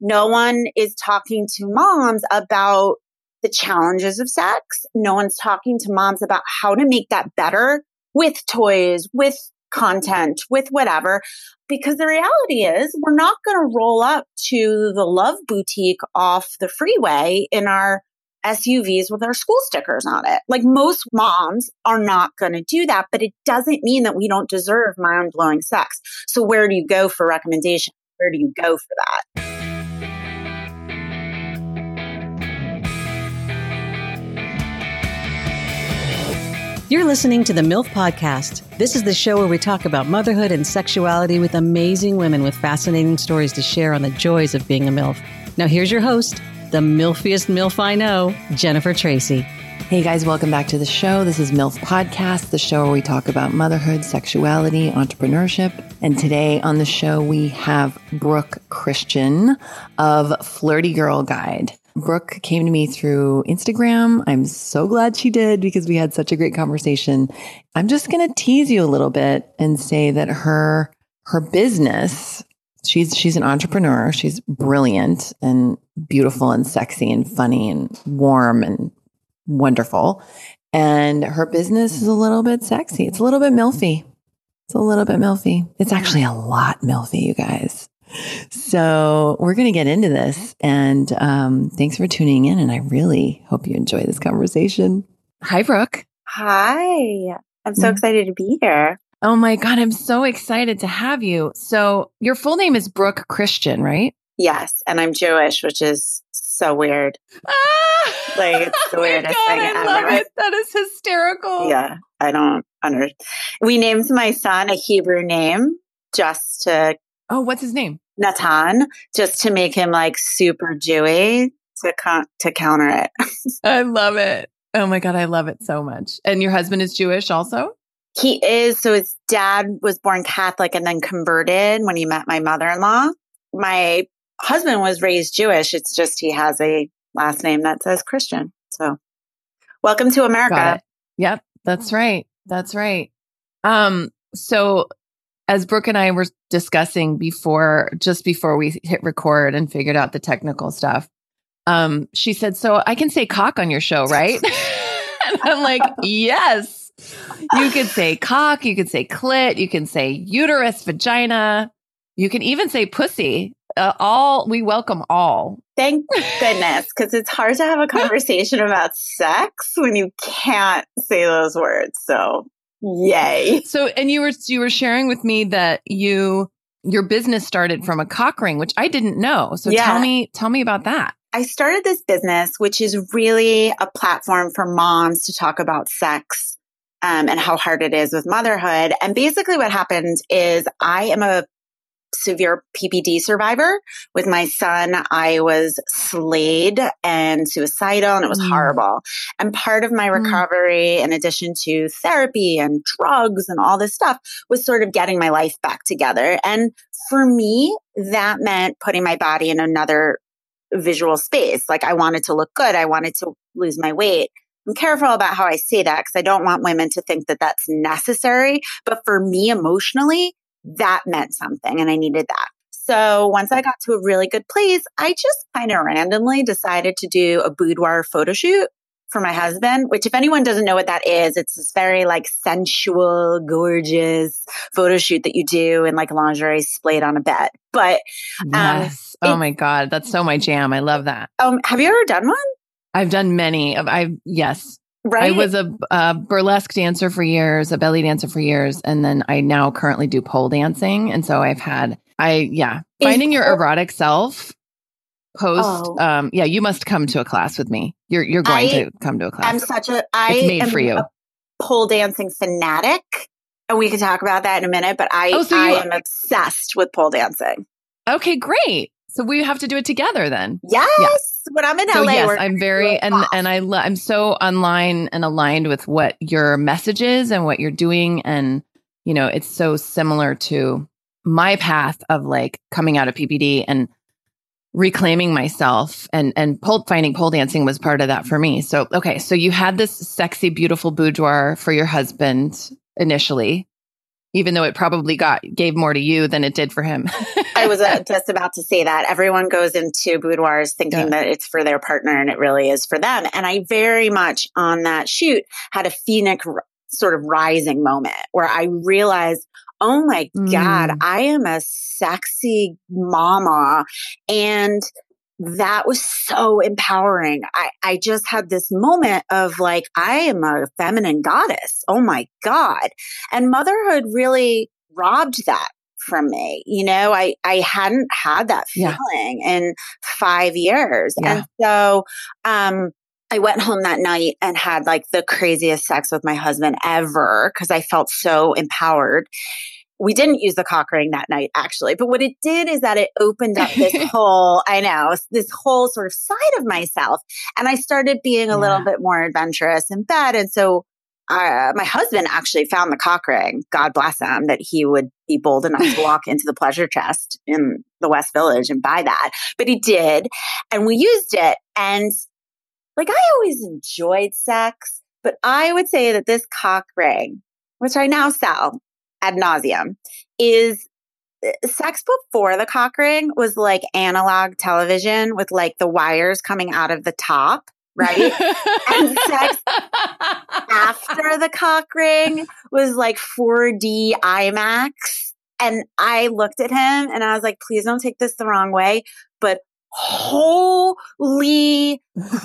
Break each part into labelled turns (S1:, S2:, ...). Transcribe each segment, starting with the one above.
S1: No one is talking to moms about the challenges of sex. No one's talking to moms about how to make that better with toys, with content, with whatever. Because the reality is, we're not going to roll up to the love boutique off the freeway in our SUVs with our school stickers on it. Like most moms are not going to do that, but it doesn't mean that we don't deserve mind blowing sex. So where do you go for recommendation? Where do you go for that?
S2: You're listening to the MILF Podcast. This is the show where we talk about motherhood and sexuality with amazing women with fascinating stories to share on the joys of being a MILF. Now, here's your host, the MILFiest MILF I know, Jennifer Tracy.
S3: Hey guys, welcome back to the show. This is MILF Podcast, the show where we talk about motherhood, sexuality, entrepreneurship. And today on the show, we have Brooke Christian of Flirty Girl Guide. Brooke came to me through Instagram. I'm so glad she did because we had such a great conversation. I'm just going to tease you a little bit and say that her her business, she's she's an entrepreneur. She's brilliant and beautiful and sexy and funny and warm and wonderful. And her business is a little bit sexy. It's a little bit milfy. It's a little bit milfy. It's actually a lot milfy, you guys. So we're going to get into this. And um, thanks for tuning in. And I really hope you enjoy this conversation. Hi, Brooke.
S1: Hi. I'm so excited to be here.
S3: Oh my God. I'm so excited to have you. So your full name is Brooke Christian, right?
S1: Yes. And I'm Jewish, which is so weird. Ah! Like it's the weirdest God, thing I
S3: ever. Love it. That is hysterical.
S1: Yeah. I don't understand. We named my son a Hebrew name just to
S3: Oh, what's his name?
S1: Natan, just to make him like super Jewy to con- to counter it.
S3: I love it. Oh my god, I love it so much. And your husband is Jewish also?
S1: He is. So his dad was born Catholic and then converted when he met my mother-in-law. My husband was raised Jewish. It's just he has a last name that says Christian. So welcome to America.
S3: Yep, that's right. That's right. Um so as Brooke and I were discussing before, just before we hit record and figured out the technical stuff, um, she said, So I can say cock on your show, right? and I'm like, Yes. You could say cock, you could say clit, you can say uterus, vagina, you can even say pussy. Uh, all we welcome all.
S1: Thank goodness, because it's hard to have a conversation about sex when you can't say those words. So Yay.
S3: So, and you were, you were sharing with me that you, your business started from a cock ring, which I didn't know. So yeah. tell me, tell me about that.
S1: I started this business, which is really a platform for moms to talk about sex um, and how hard it is with motherhood. And basically, what happened is I am a severe PPD survivor. With my son, I was slayed and suicidal and it was mm. horrible. And part of my mm. recovery, mm. in addition to therapy and drugs and all this stuff, was sort of getting my life back together. And for me, that meant putting my body in another visual space. Like I wanted to look good. I wanted to lose my weight. I'm careful about how I say that because I don't want women to think that that's necessary. But for me emotionally, that meant something and I needed that. So once I got to a really good place, I just kind of randomly decided to do a boudoir photo shoot for my husband, which if anyone doesn't know what that is, it's this very like sensual, gorgeous photo shoot that you do in like lingerie splayed on a bed. But
S3: um, yes. oh my God. That's so my jam. I love that.
S1: Um, have you ever done one?
S3: I've done many. Of I've, yes. Right. I was a, a, burlesque dancer for years, a belly dancer for years, and then I now currently do pole dancing. And so I've had, I yeah, finding your erotic self post. Oh. Um, yeah, you must come to a class with me. You're you're going I, to come to a class.
S1: I'm such a I it's made for you. pole dancing fanatic, and we can talk about that in a minute. But I oh, so I am obsessed with pole dancing.
S3: Okay, great. So we have to do it together then.
S1: Yes. yes when I'm in
S3: so
S1: LA,
S3: yes, I'm very and off. and I lo- I'm so online and aligned with what your message is and what you're doing, and you know, it's so similar to my path of like coming out of PPD and reclaiming myself and and pole finding pole dancing was part of that for me. So okay, so you had this sexy, beautiful boudoir for your husband initially. Even though it probably got gave more to you than it did for him.
S1: I was uh, just about to say that everyone goes into boudoirs thinking yeah. that it's for their partner and it really is for them. And I very much on that shoot had a phoenix sort of rising moment where I realized, oh my mm. God, I am a sexy mama. And that was so empowering. I, I just had this moment of like, I am a feminine goddess. Oh my God. And motherhood really robbed that from me. You know, I, I hadn't had that feeling yeah. in five years. Yeah. And so, um, I went home that night and had like the craziest sex with my husband ever because I felt so empowered we didn't use the cock ring that night actually but what it did is that it opened up this whole i know this whole sort of side of myself and i started being a yeah. little bit more adventurous in bed and so uh, my husband actually found the cock ring god bless him that he would be bold enough to walk into the pleasure chest in the west village and buy that but he did and we used it and like i always enjoyed sex but i would say that this cock ring which i now sell ad nauseum is uh, sex before the cock ring was like analog television with like the wires coming out of the top right? and sex after the cock ring was like 4D IMAX. And I looked at him and I was like, please don't take this the wrong way, but holy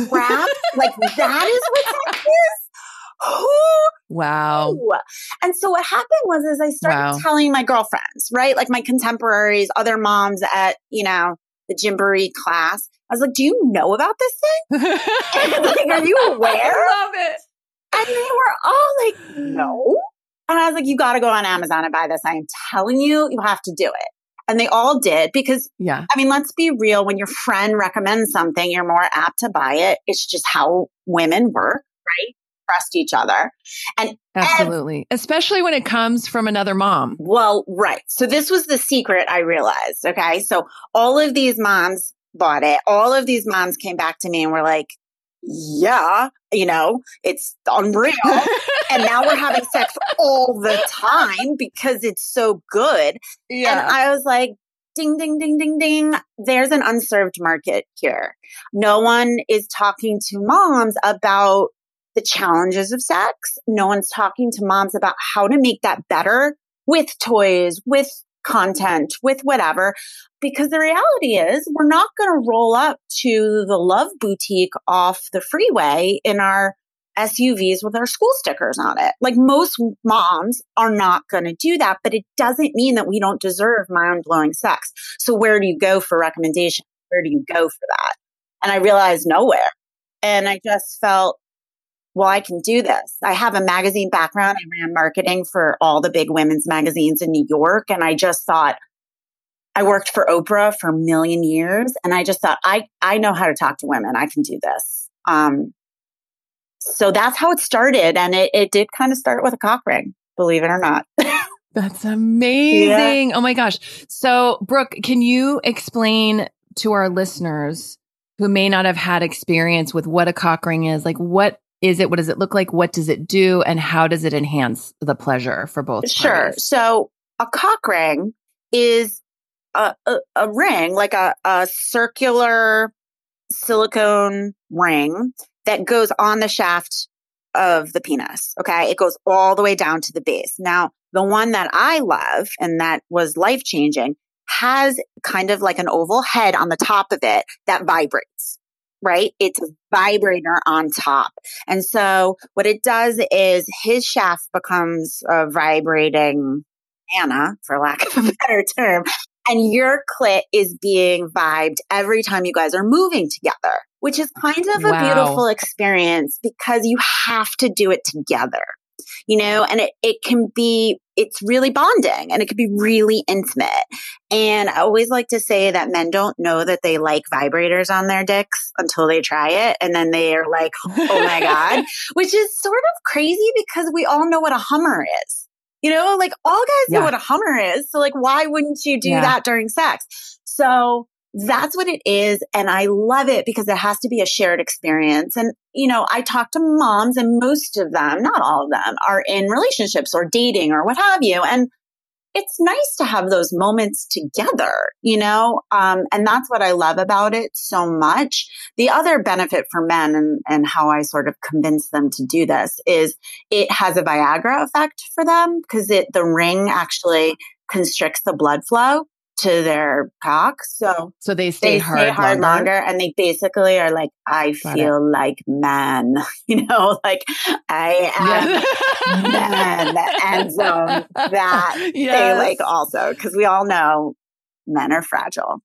S1: crap. like that is what sex is
S3: wow.
S1: and so what happened was is i started wow. telling my girlfriends right? Like my contemporaries other moms at you know the gymboree class. I was like do you know about this thing? Like are you aware?
S3: i love it.
S1: And they were all like no. And i was like you got to go on amazon and buy this. I am telling you you have to do it. And they all did because
S3: yeah.
S1: I mean let's be real when your friend recommends something you're more apt to buy it. It's just how women work right trust each other. And
S3: absolutely, especially when it comes from another mom.
S1: Well, right. So this was the secret I realized. Okay. So all of these moms bought it. All of these moms came back to me and were like, yeah, you know, it's unreal. and now we're having sex all the time because it's so good. Yeah. And I was like, ding, ding, ding, ding, ding. There's an unserved market here. No one is talking to moms about the challenges of sex. No one's talking to moms about how to make that better with toys, with content, with whatever. Because the reality is, we're not going to roll up to the love boutique off the freeway in our SUVs with our school stickers on it. Like most moms are not going to do that, but it doesn't mean that we don't deserve mind blowing sex. So where do you go for recommendation? Where do you go for that? And I realized nowhere. And I just felt well, I can do this. I have a magazine background. I ran marketing for all the big women's magazines in New York. And I just thought, I worked for Oprah for a million years. And I just thought, I, I know how to talk to women. I can do this. Um, so that's how it started. And it, it did kind of start with a cock ring, believe it or not.
S3: that's amazing. Yeah. Oh my gosh. So, Brooke, can you explain to our listeners who may not have had experience with what a cock ring is, like what is it? What does it look like? What does it do? And how does it enhance the pleasure for both?
S1: Sure.
S3: Parties?
S1: So a cock ring is a, a, a ring, like a, a circular silicone ring that goes on the shaft of the penis. Okay. It goes all the way down to the base. Now, the one that I love and that was life changing has kind of like an oval head on the top of it that vibrates right? It's a vibrator on top. And so what it does is his shaft becomes a vibrating Anna, for lack of a better term. And your clit is being vibed every time you guys are moving together, which is kind of a wow. beautiful experience because you have to do it together you know, and it, it can be, it's really bonding and it can be really intimate. And I always like to say that men don't know that they like vibrators on their dicks until they try it. And then they are like, oh my God, which is sort of crazy because we all know what a Hummer is. You know, like all guys yeah. know what a Hummer is. So like, why wouldn't you do yeah. that during sex? So that's what it is. And I love it because it has to be a shared experience. And, you know, I talk to moms and most of them, not all of them, are in relationships or dating or what have you. And it's nice to have those moments together, you know? Um, and that's what I love about it so much. The other benefit for men and, and how I sort of convince them to do this is it has a Viagra effect for them because it, the ring actually constricts the blood flow to their cock. So,
S3: so they stay,
S1: they
S3: hard,
S1: stay hard
S3: longer.
S1: longer. and they basically are like, I
S3: Got
S1: feel like man, you know, like I am man. And so that they like also, because we all know men are fragile.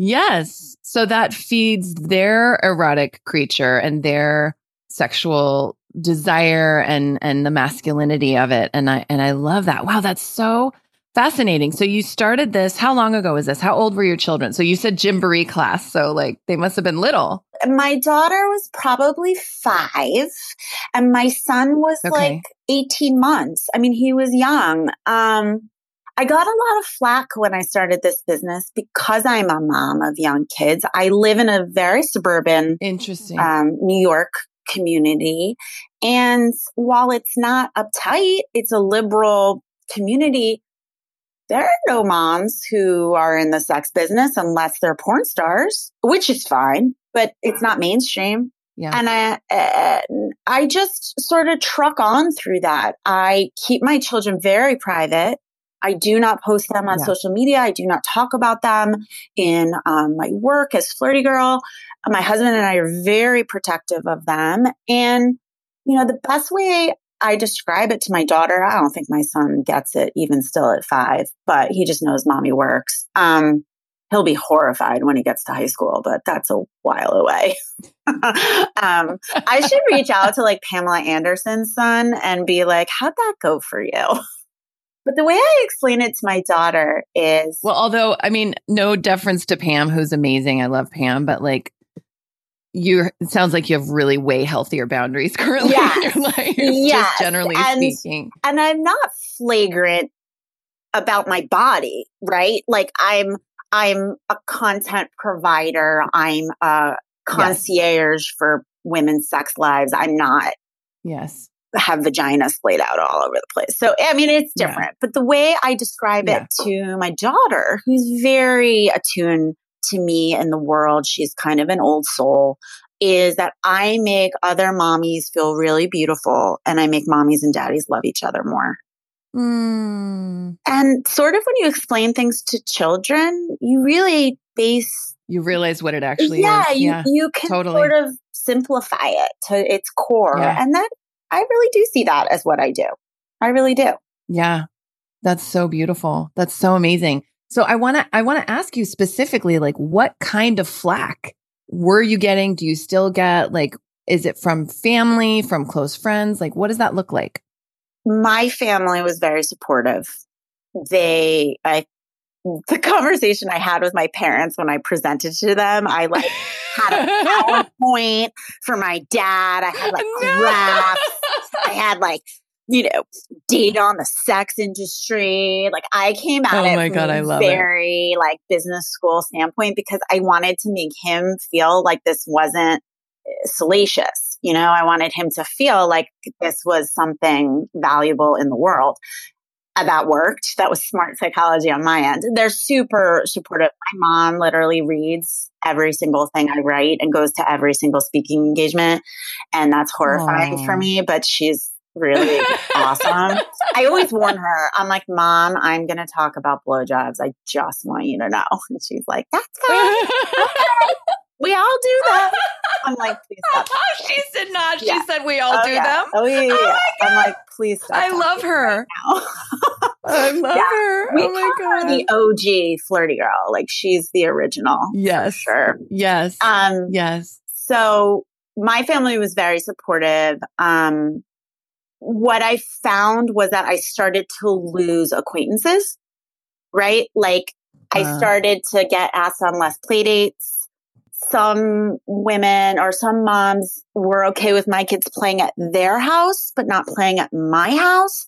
S3: Yes. So that feeds their erotic creature and their sexual desire and and the masculinity of it. And I and I love that. Wow, that's so fascinating. So you started this. How long ago was this? How old were your children? So you said Gymboree class. So like they must have been little.
S1: My daughter was probably five, and my son was
S3: Okay.
S1: like 18 months. I mean, he was young. Um, I got a lot of flack when I started this business because I'm a mom of young kids. I live in a very suburban
S3: Interesting.
S1: um, New York community. And while it's not uptight, it's a liberal community. There are no moms who are in the sex business unless they're porn stars, which is fine, but it's not mainstream.
S3: yeah.
S1: And I, uh, I just sort of truck on through that. I keep my children very private. I do not post them on
S3: Yeah.
S1: social media. I do not talk about them in um, my work as flirty girl. My husband and I are very protective of them. And, you know, the best way I describe it to my daughter, I don't think my son gets it even still at five, but he just knows mommy works. Um, he'll be horrified when he gets to high school, but that's a while away. um, I should reach out to like Pamela Anderson's son and be like, how'd that go for you? But the way I explain it to my daughter is
S3: well, although I mean, no deference to Pam, who's amazing. I love Pam, but like you it sounds like you have really way healthier boundaries currently
S1: Yes.
S3: in your life,
S1: Yes.
S3: just generally
S1: And-
S3: speaking.
S1: and I'm not flagrant about my body, right? Like I'm I'm a content provider. I'm a concierge for women's sex lives. I'm not
S3: Yes.
S1: have vagina splayed out all over the place. So I mean it's
S3: Yeah.
S1: different. But the way I describe
S3: Yeah.
S1: it to my daughter, who's very attuned to me and the world, she's kind of an old soul, is that I make other mommies feel really beautiful and I make mommies and daddies love each other more.
S3: Mm.
S1: And sort of when you explain things to children, you really base
S3: You realize what it actually
S1: yeah,
S3: is.
S1: you
S3: yeah.
S1: you can
S3: totally.
S1: sort of simplify it to its core.
S3: Yeah.
S1: And that I really do see that as what I do. I really do.
S3: Yeah. That's so beautiful. That's so amazing. So I want to I want to ask you specifically like what kind of flack were you getting? Do you still get like is it from family, from close friends? Like what does that look like?
S1: My family was very supportive. They I the conversation I had with my parents when I presented to them, I like had a PowerPoint for my dad. I had like
S3: No.
S1: graphs. I had like, you know, data on the sex industry. Like I came at
S3: Oh
S1: it
S3: my
S1: from
S3: God,
S1: a
S3: I love it.
S1: very like business school standpoint because I wanted to make him feel like this wasn't eh, salacious. You know, I wanted him to feel like this was something valuable in the world. And that worked. That was smart psychology on my end. They're super supportive. My mom literally reads every single thing I write and goes to every single speaking engagement. And that's horrifying
S3: Aw.
S1: for me, but she's really awesome. I always warn her, I'm like, Mom, I'm going to talk about blowjobs. I just want you to know. And she's like, That's fine. We all do that. I'm like, Please stop.
S3: she said not. She
S1: Yeah.
S3: said we all
S1: oh,
S3: do
S1: yeah.
S3: them.
S1: Oh, yeah. yeah,
S3: Oh
S1: I'm like, Please stop.
S3: I love her.
S1: now."
S3: I love her.
S1: we
S3: oh my god.
S1: the OG flirty girl. Like she's the original.
S3: yes.
S1: Sure.
S3: Yes.
S1: Um,
S3: yes.
S1: so my family was very supportive. Um, what I found was that I started to lose acquaintances, right? Like I
S3: Uh.
S1: started to get asked on less play dates. Some women or some moms were okay with my kids playing at their house, but not playing at my house.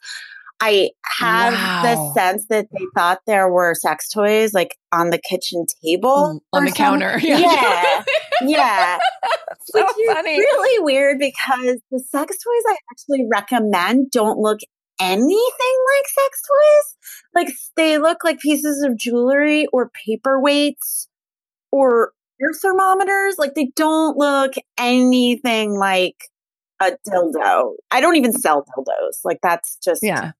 S1: I have
S3: Wow.
S1: the sense that they thought there were sex toys like on the kitchen table
S3: on
S1: or
S3: the
S1: some-
S3: counter.
S1: Yeah. Yeah.
S3: so
S1: Which is
S3: funny.
S1: really weird because the sex toys I actually recommend don't look anything like sex toys. Like they look like pieces of jewelry or paperweights or ear thermometers. Like they don't look anything like a dildo. I don't even sell dildos. Like that's just
S3: Yeah.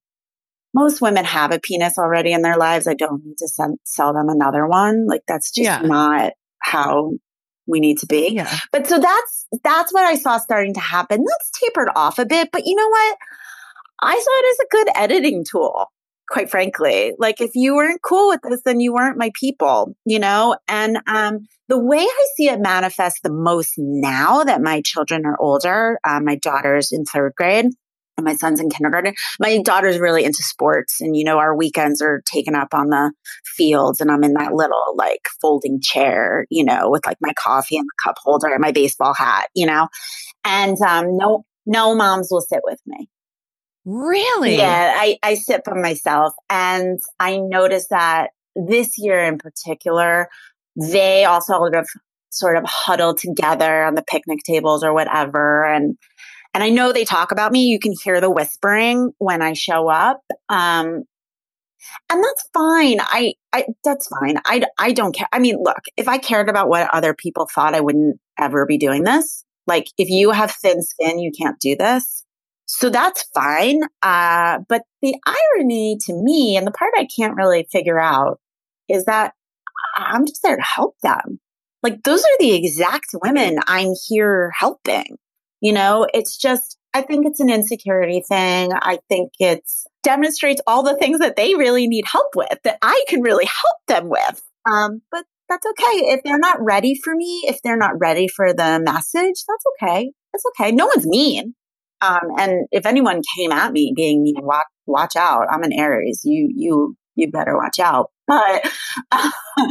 S1: most women have a penis already in their lives. I don't need to send, sell them another one. Like that's just
S3: Yeah.
S1: not how we need to be.
S3: Yeah.
S1: But so that's that's what I saw starting to happen. That's tapered off a bit, but you know what? I saw it as a good editing tool, quite frankly. Like if you weren't cool with this, then you weren't my people, you know? And um the way I see it manifest the most now that my children are older, uh, my daughter's in third grade and my son's in kindergarten. My daughter's really into sports and you know our weekends are taken up on the fields and I'm in that little like folding chair, you know, with like my coffee and the cup holder and my baseball hat, you know. And um no no moms will sit with me.
S3: Really?
S1: Yeah, I, I sit by myself. And I noticed that this year in particular, they also sort of sort of huddle together on the picnic tables or whatever. And and I know they talk about me. You can hear the whispering when I show up. Um, and that's fine. I, I, that's fine. I, I don't care. I mean, look, if I cared about what other people thought, I wouldn't ever be doing this. Like, if you have thin skin, you can't do this. So that's fine. Uh, but the irony to me, and the part I can't really figure out, is that I'm just there to help them. Like, those are the exact women I'm here helping. You know, it's just, I think it's an insecurity thing. I think it's demonstrates all the things that they really need help with that I can really help them with. Um, but that's okay. If they're not ready for me, if they're not ready for the message, that's okay. It's okay. No one's mean. Um, and if anyone came at me being mean, watch, watch out. I'm an Aries. You, you, you better watch out. But uh,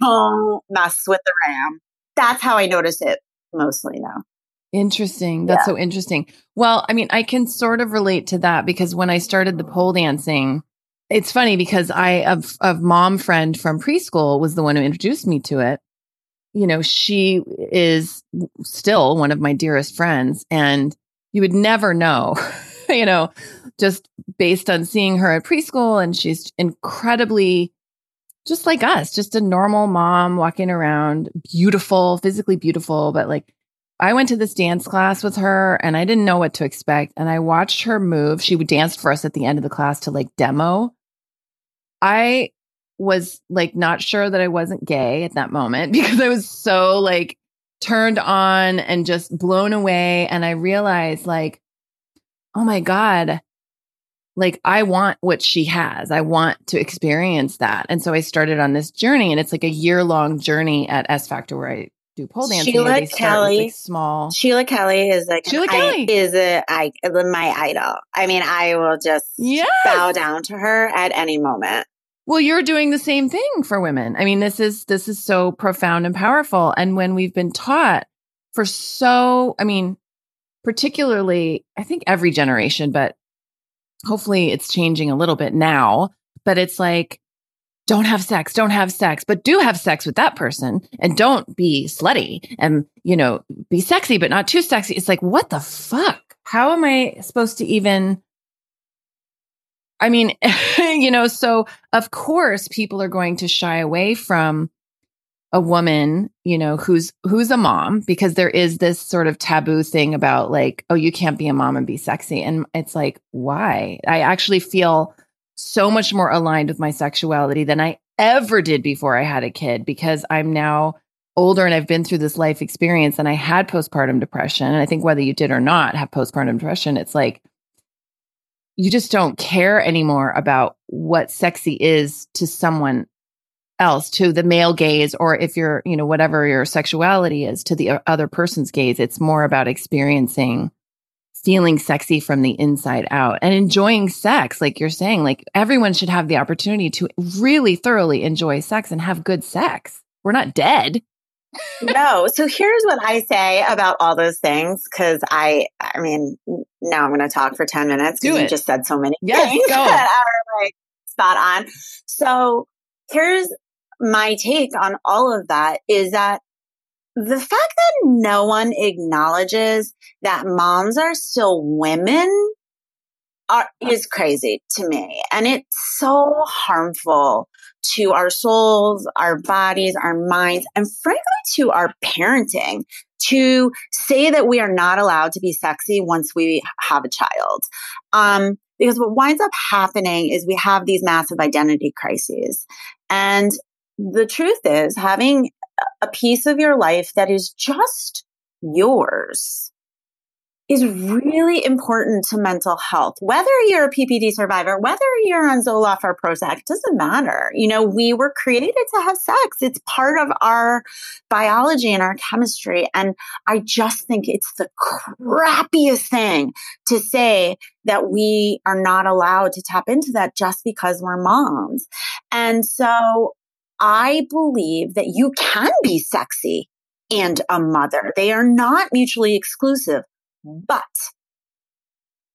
S1: don't mess with the ram. That's how I notice it mostly now.
S3: Interesting. That's
S1: Yeah.
S3: so interesting. Well, I mean, I can sort of relate to that because when I started the pole dancing, it's funny because I of of mom friend from preschool was the one who introduced me to it. You know, she is still one of my dearest friends and you would never know, you know, just based on seeing her at preschool and she's incredibly just like us, just a normal mom walking around, beautiful, physically beautiful, but like I went to this dance class with her and I didn't know what to expect. And I watched her move. She would dance for us at the end of the class to like demo. I was like not sure that I wasn't gay at that moment because I was so like turned on and just blown away. And I realized like, oh my God, like I want what she has. I want to experience that. And so I started on this journey and it's like a year long journey at S Factor where I do pole dancing.
S1: Sheila
S3: where they start with,
S1: Kelley.
S3: like, small.
S1: Sheila Kelley is like
S3: Sheila
S1: I-
S3: Kelley.
S1: is a I my idol. I mean, I will just
S3: Yes.
S1: bow down to her at any moment.
S3: Well, you're doing the same thing for women. I mean, this is this is so profound and powerful. And when we've been taught for so, I mean, particularly, I think every generation, but hopefully it's changing a little bit now. But it's like, don't have sex, don't have sex, but do have sex with that person and don't be slutty and, you know, be sexy, but not too sexy. It's like, what the fuck? How am I supposed to even? I mean, you know, so of course people are going to shy away from a woman, you know, who's who's a mom because there is this sort of taboo thing about like, oh, you can't be a mom and be sexy. And it's like, why? I actually feel so much more aligned with my sexuality than I ever did before I had a kid because I'm now older and I've been through this life experience and I had postpartum depression. And I think whether you did or not have postpartum depression, it's like you just don't care anymore about what sexy is to someone else to the male gaze or if you're you know whatever your sexuality is to the other person's gaze it's more about experiencing feeling sexy from the inside out and enjoying sex like you're saying like everyone should have the opportunity to really thoroughly enjoy sex and have good sex we're not dead
S1: no. So here's what I say about all those things because I, I mean, now I'm going to talk for 10 minutes because you just said so many
S3: Yes,
S1: things that are like spot on. So here's my take on all of that is that the fact that no one acknowledges that moms are still women are, is crazy to me. And it's so harmful to our souls, our bodies, our minds, and frankly to our parenting to say that we are not allowed to be sexy once we have a child. Um, because what winds up happening is we have these massive identity crises. And the truth is having a piece of your life that is just yours is really important to mental health. Whether you're a PPD survivor, whether you're on Zoloft or Prozac, doesn't matter. You know, we were created to have sex. It's part of our biology and our chemistry. And I just think it's the crappiest thing to say that we are not allowed to tap into that just because we're moms. And so I believe that you can be sexy and a mother. They are not mutually exclusive. But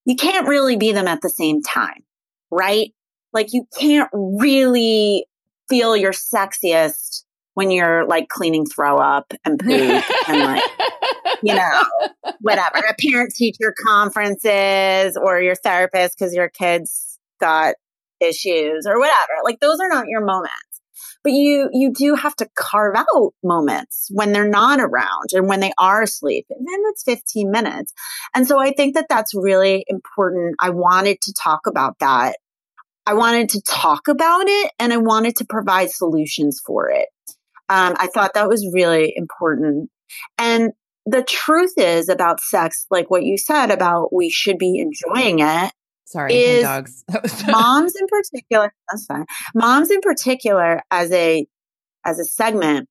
S1: you can't really be them at the same time, right? Like you can't really feel your sexiest when you're like cleaning throw up and poop and like, you know, whatever, a parent teacher conferences or your therapist because your kids got issues or whatever. Like those are not your moments but you you do have to carve out moments when they're not around and when they are asleep and then it's 15 minutes. And so i think that that's really important. I wanted to talk about that. I wanted to talk about it and i wanted to provide solutions for it. Um, i thought that was really important. And the truth is about sex like what you said about we should be enjoying it
S3: Sorry, is dogs.
S1: moms in particular. That's fine. Moms in particular, as a as a segment,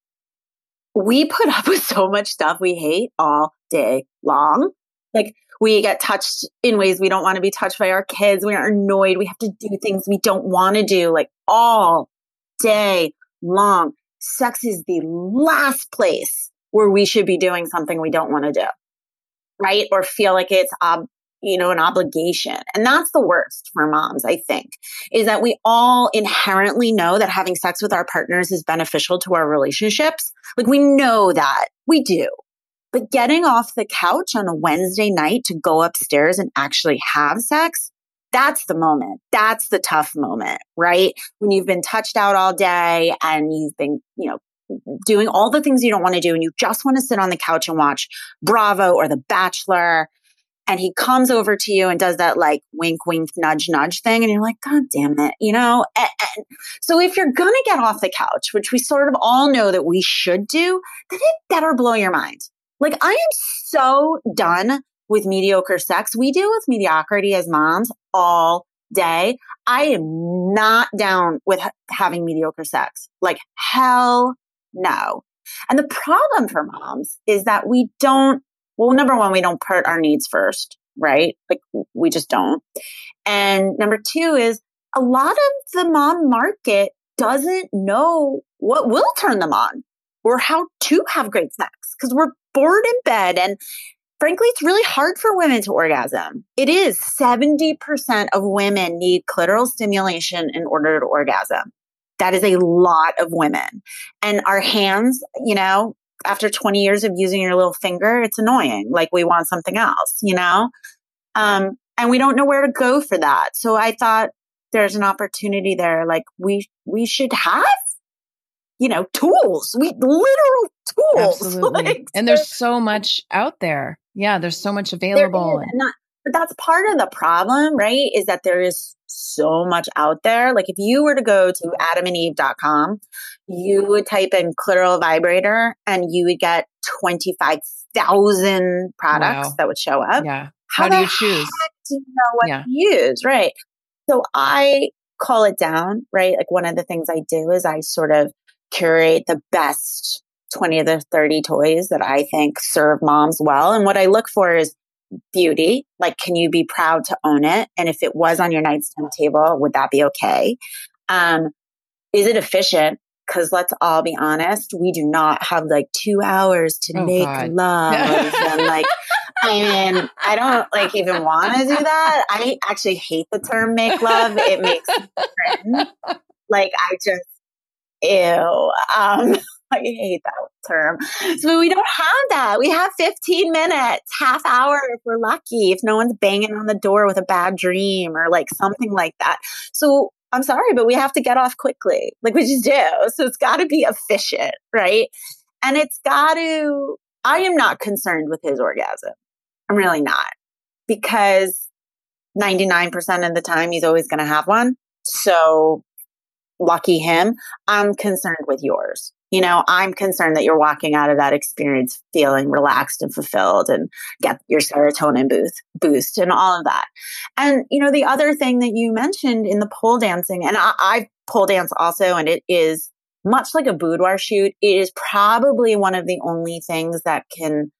S1: we put up with so much stuff we hate all day long. Like we get touched in ways we don't want to be touched by our kids. We are annoyed. We have to do things we don't want to do, like all day long. Sex is the last place where we should be doing something we don't want to do, right? Or feel like it's ob- you know, an obligation. And that's the worst for moms, I think, is that we all inherently know that having sex with our partners is beneficial to our relationships. Like we know that we do. But getting off the couch on a Wednesday night to go upstairs and actually have sex, that's the moment. That's the tough moment, right? When you've been touched out all day and you've been, you know, doing all the things you don't want to do and you just want to sit on the couch and watch Bravo or The Bachelor and he comes over to you and does that like wink, wink, nudge, nudge thing. And you're like, God damn it, you know? And, and so if you're going to get off the couch, which we sort of all know that we should do, then it better blow your mind. Like I am so done with mediocre sex. We deal with mediocrity as moms all day. I am not down with having mediocre sex. Like hell no. And the problem for moms is that we don't well, number one, we don't put our needs first, right? Like we just don't. And number two is a lot of the mom market doesn't know what will turn them on or how to have great sex because we're bored in bed. And frankly, it's really hard for women to orgasm. It is 70% of women need clitoral stimulation in order to orgasm. That is a lot of women. And our hands, you know, after 20 years of using your little finger, it's annoying. Like we want something else, you know? Um, and we don't know where to go for that. So I thought there's an opportunity there. Like we, we should have, you know, tools, we literal tools.
S3: Absolutely. Like, and there's so much out there. Yeah. There's so much available.
S1: Not, but that's part of the problem, right? Is that there is so much out there. Like if you were to go to adamandeve.com, you would type in clitoral vibrator and you would get 25,000 products wow. that would show up.
S3: Yeah. How, How do you choose?
S1: Do you know what yeah. to use? Right. So I call it down, right? Like one of the things I do is I sort of curate the best 20 to 30 toys that I think serve moms well. And what I look for is beauty? Like, can you be proud to own it? And if it was on your nightstand table, would that be okay? Um, is it efficient? Because let's all be honest, we do not have like two hours to oh, make God. love. and like, I mean, I don't like even want to do that. I actually hate the term make love. It makes me cringe. Like, I just, ew. Um, I hate that term. So we don't have that. We have 15 minutes, half hour if we're lucky, if no one's banging on the door with a bad dream or like something like that. So I'm sorry, but we have to get off quickly. Like we just do. So it's got to be efficient, right? And it's got to, I am not concerned with his orgasm. I'm really not because 99% of the time he's always going to have one. So lucky him. I'm concerned with yours. You know, I'm concerned that you're walking out of that experience feeling relaxed and fulfilled and get your serotonin boost, boost and all of that. And, you know, the other thing that you mentioned in the pole dancing, and I, I pole dance also, and it is much like a boudoir shoot. It is probably one of the only things that can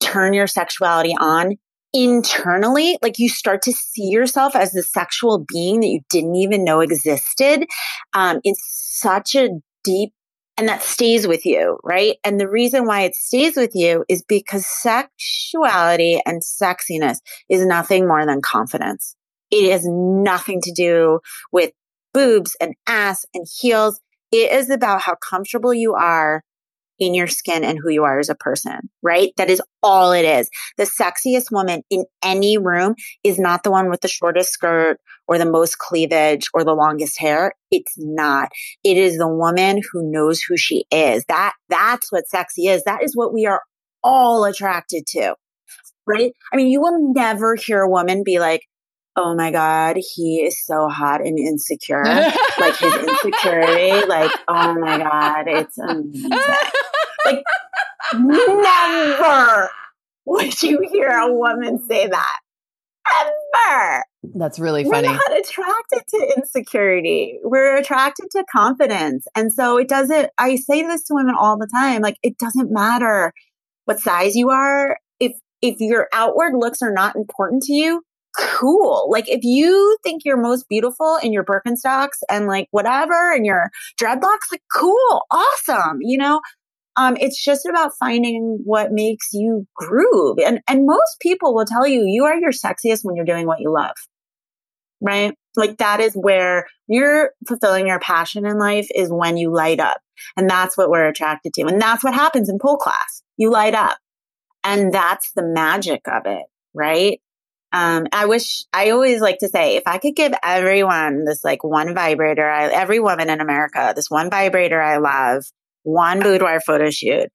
S1: turn your sexuality on internally, like you start to see yourself as the sexual being that you didn't even know existed um, in such a deep and that stays with you, right? And the reason why it stays with you is because sexuality and sexiness is nothing more than confidence. It has nothing to do with boobs and ass and heels. It is about how comfortable you are in your skin and who you are as a person, right? That is all it is. The sexiest woman in any room is not the one with the shortest skirt or the most cleavage or the longest hair. It's not. It is the woman who knows who she is. That, that's what sexy is. That is what we are all attracted to, right? I mean, you will never hear a woman be like, oh my god he is so hot and insecure like his insecurity like oh my god it's amazing like never would you hear a woman say that. Ever.
S3: That's really funny.
S1: we're not attracted to insecurity. We're attracted to confidence. And so it doesn't i say this to women all the time like it doesn't matter what size you are. If if your outward looks are not important to you cool. Like if you think you're most beautiful in your Birkenstocks and like whatever and your dreadlocks, like cool, awesome. You know, um, it's just about finding what makes you groove. And and most people will tell you you are your sexiest when you're doing what you love. Right? Like that is where you're fulfilling your passion in life is when you light up. And that's what we're attracted to. And that's what happens in pole class. You light up. And that's the magic of it, right? Um, I wish I always like to say if I could give everyone this like one vibrator, I, every woman in America, this one vibrator I love, one boudoir photo shoot,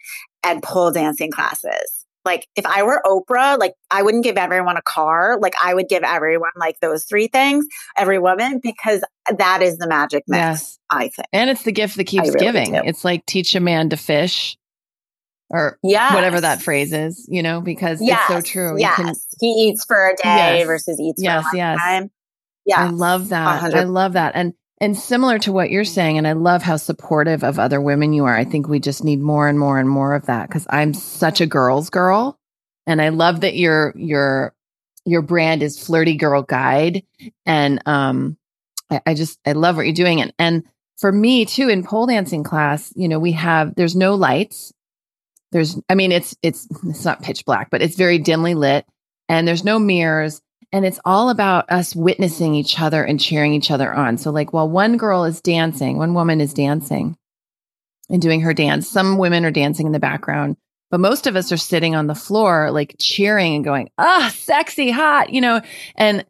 S1: and pole dancing classes. Like if I were Oprah, like I wouldn't give everyone a car. Like I would give everyone like those three things, every woman, because that is the magic mix. Yes. I think.
S3: And it's the gift that keeps really giving. Do. It's like teach a man to fish or yes. whatever that phrase is, you know, because yes. it's so true.
S1: Yes. Can, he eats for a day yes. versus eats yes, for a yes. time.
S3: Yeah. I love that. 100 I love that. And and similar to what you're saying, and I love how supportive of other women you are. I think we just need more and more and more of that because I'm such a girl's girl. And I love that your your your brand is flirty girl guide. And um I, I just I love what you're doing. And and for me too, in pole dancing class, you know, we have there's no lights there's, I mean, it's, it's, it's not pitch black, but it's very dimly lit and there's no mirrors. And it's all about us witnessing each other and cheering each other on. So, like, while one girl is dancing, one woman is dancing and doing her dance, some women are dancing in the background, but most of us are sitting on the floor, like cheering and going, ah, sexy, hot, you know, and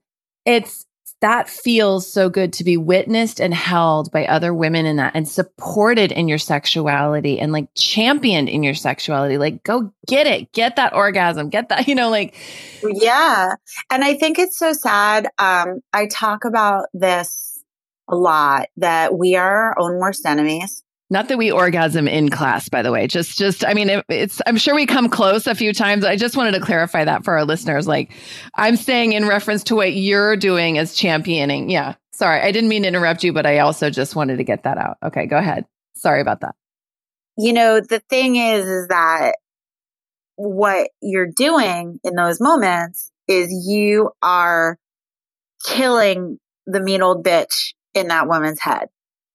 S3: it's, that feels so good to be witnessed and held by other women in that and supported in your sexuality and like championed in your sexuality. Like, go get it, get that orgasm, get that, you know, like.
S1: Yeah. And I think it's so sad. Um, I talk about this a lot that we are our own worst enemies.
S3: Not that we orgasm in class, by the way. Just, just, I mean, it, it's, I'm sure we come close a few times. I just wanted to clarify that for our listeners. Like, I'm saying in reference to what you're doing as championing. Yeah. Sorry. I didn't mean to interrupt you, but I also just wanted to get that out. Okay. Go ahead. Sorry about that.
S1: You know, the thing is, is that what you're doing in those moments is you are killing the mean old bitch in that woman's head,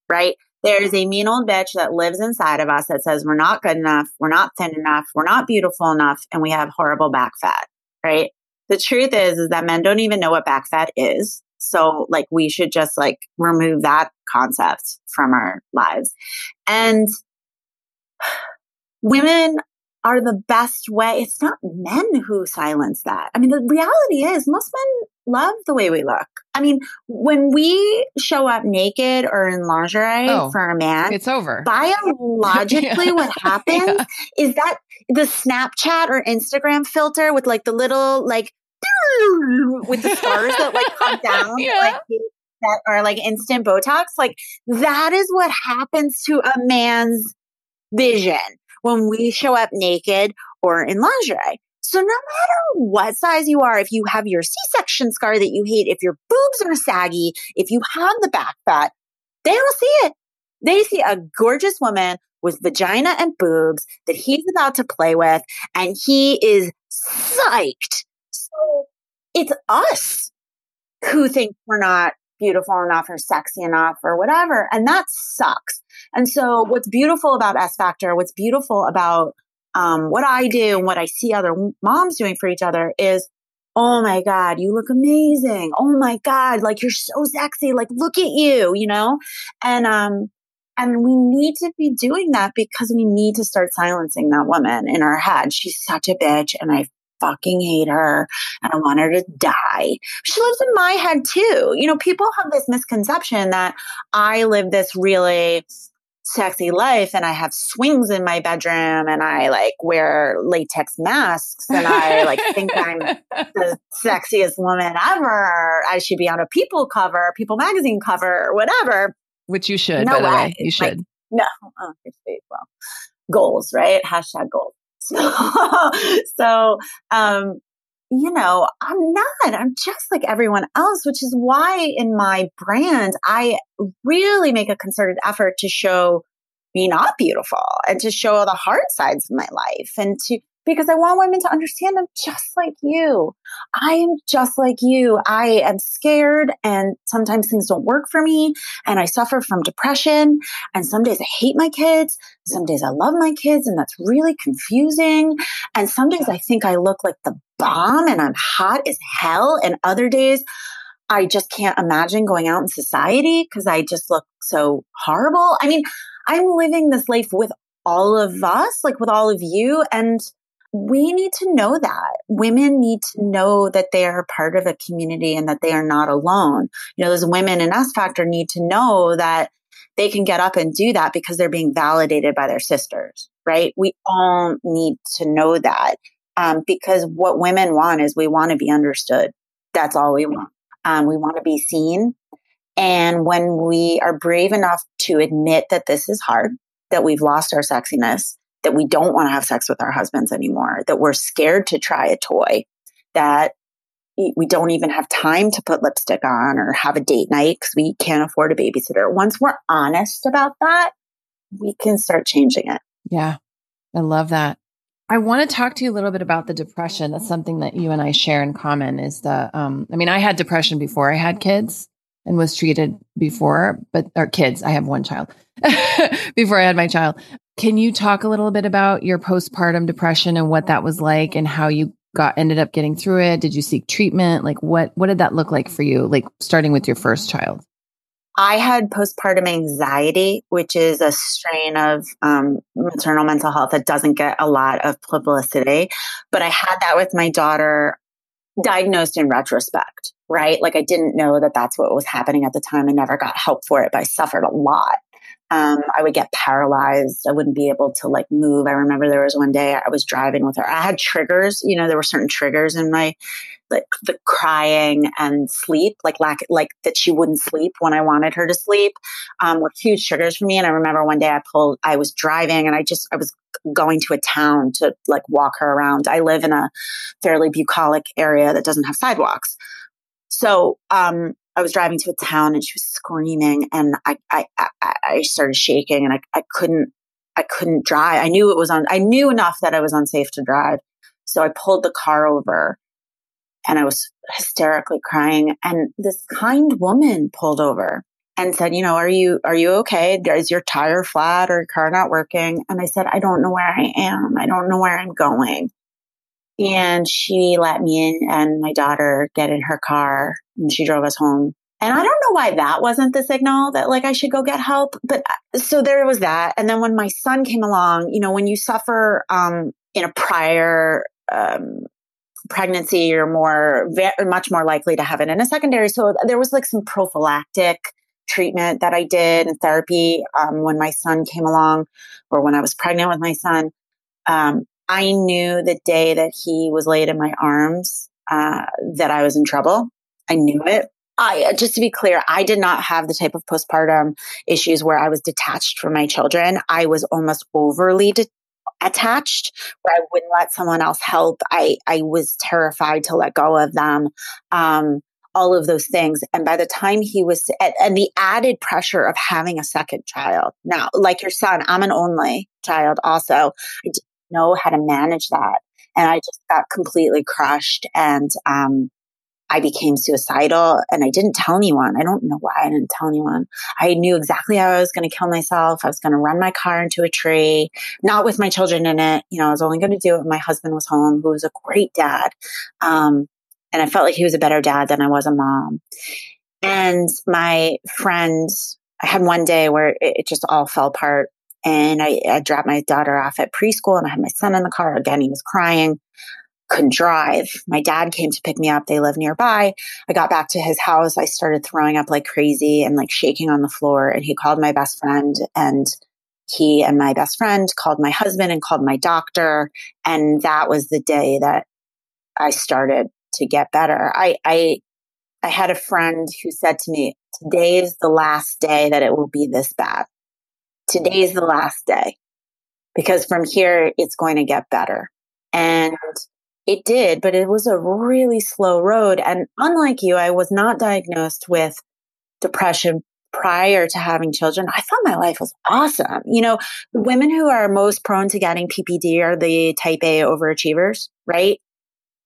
S1: right? There's a mean old bitch that lives inside of us that says we're not good enough, we're not thin enough, we're not beautiful enough, and we have horrible back fat, right? The truth is, is that men don't even know what back fat is. So like we should just like remove that concept from our lives. And women are the best way. It's not men who silence that. I mean, the reality is most men love the way we look. I mean, when we show up naked or in lingerie oh, for a man,
S3: it's over.
S1: Biologically, yeah. what happens yeah. is that the Snapchat or Instagram filter with like the little like with the stars that like come down, yeah. like that are like instant Botox, like that is what happens to a man's vision when we show up naked or in lingerie. So no matter what size you are, if you have your C-section scar that you hate, if your boobs are saggy, if you have the back fat, they don't see it. They see a gorgeous woman with vagina and boobs that he's about to play with and he is psyched. So it's us who think we're not beautiful enough or sexy enough or whatever. And that sucks. And so what's beautiful about S Factor, what's beautiful about um, what I do and what I see other moms doing for each other is, oh my God, you look amazing. Oh my God, like you're so sexy. Like look at you, you know? And, um, and we need to be doing that because we need to start silencing that woman in our head. She's such a bitch and I fucking hate her and I want her to die. She lives in my head too. You know, people have this misconception that I live this really sexy life and I have swings in my bedroom and I like wear latex masks and I like think I'm the sexiest woman ever. I should be on a People cover, People magazine cover, or whatever.
S3: Which you should, no by way. the way. You should. Like,
S1: no, oh, well, goals, right? Hashtag goals. So, so um, you know, I'm not. I'm just like everyone else, which is why in my brand, I really make a concerted effort to show me not beautiful and to show all the hard sides of my life and to because I want women to understand I'm just like you. I am just like you. I am scared and sometimes things don't work for me and I suffer from depression and some days I hate my kids. Some days I love my kids and that's really confusing. And some days I think I look like the bomb and I'm hot as hell. And other days I just can't imagine going out in society because I just look so horrible. I mean, I'm living this life with all of us, like with all of you. And we need to know that women need to know that they are part of a community and that they are not alone. You know, those women in S Factor need to know that they can get up and do that because they're being validated by their sisters, right? We all need to know that um, because what women want is we want to be understood. That's all we want. Um, we want to be seen. And when we are brave enough to admit that this is hard, that we've lost our sexiness, that we don't want to have sex with our husbands anymore, that we're scared to try a toy, that we don't even have time to put lipstick on or have a date night because we can't afford a babysitter. Once we're honest about that, we can start changing it.
S3: Yeah, I love that. I want to talk to you a little bit about the depression. That's something that you and I share in common. Is the, um, I mean, I had depression before I had kids and was treated before, but our kids. I have one child before I had my child, can you talk a little bit about your postpartum depression and what that was like and how you got ended up getting through it? Did you seek treatment? Like what what did that look like for you? Like starting with your first child?
S1: I had postpartum anxiety, which is a strain of um, maternal mental health that doesn't get a lot of publicity. But I had that with my daughter diagnosed in retrospect, right? Like I didn't know that that's what was happening at the time. I never got help for it, but I suffered a lot. Um, I would get paralyzed. I wouldn't be able to like move. I remember there was one day I was driving with her. I had triggers, you know, there were certain triggers in my like the crying and sleep, like lack, like that she wouldn't sleep when I wanted her to sleep, um, were huge triggers for me. And I remember one day I pulled, I was driving and I just, I was going to a town to like walk her around. I live in a fairly bucolic area that doesn't have sidewalks. So, um, I was driving to a town and she was screaming and I, I, I, started shaking and I, I couldn't, I couldn't drive. I knew it was on, I knew enough that I was unsafe to drive. So I pulled the car over and I was hysterically crying. And this kind woman pulled over and said, you know, are you, are you okay? Is your tire flat or your car not working? And I said, I don't know where I am. I don't know where I'm going. And she let me in and my daughter get in her car and she drove us home. And I don't know why that wasn't the signal that like I should go get help. But uh, so there was that. And then when my son came along, you know, when you suffer um, in a prior um, pregnancy, you're more, much more likely to have it in a secondary. So there was like some prophylactic treatment that I did and therapy um, when my son came along or when I was pregnant with my son. Um, I knew the day that he was laid in my arms uh, that I was in trouble. I knew it. I uh, just to be clear, I did not have the type of postpartum issues where I was detached from my children. I was almost overly de- attached where I wouldn't let someone else help. I I was terrified to let go of them. Um, all of those things. And by the time he was, and the added pressure of having a second child. Now, like your son, I'm an only child also. I know how to manage that. And I just got completely crushed. And, um, I became suicidal and I didn't tell anyone. I don't know why I didn't tell anyone. I knew exactly how I was going to kill myself. I was going to run my car into a tree, not with my children in it. You know, I was only going to do it when my husband was home, who was a great dad. Um, and I felt like he was a better dad than I was a mom. And my friend, I had one day where it just all fell apart. And I, I dropped my daughter off at preschool and I had my son in the car. Again, he was crying couldn't drive. My dad came to pick me up. They live nearby. I got back to his house. I started throwing up like crazy and like shaking on the floor. And he called my best friend and he and my best friend called my husband and called my doctor. And that was the day that I started to get better. I, I, I had a friend who said to me, today is the last day that it will be this bad. Today is the last day because from here it's going to get better. And it did, but it was a really slow road. And unlike you, I was not diagnosed with depression prior to having children. I thought my life was awesome. You know, women who are most prone to getting PPD are the type A overachievers, right?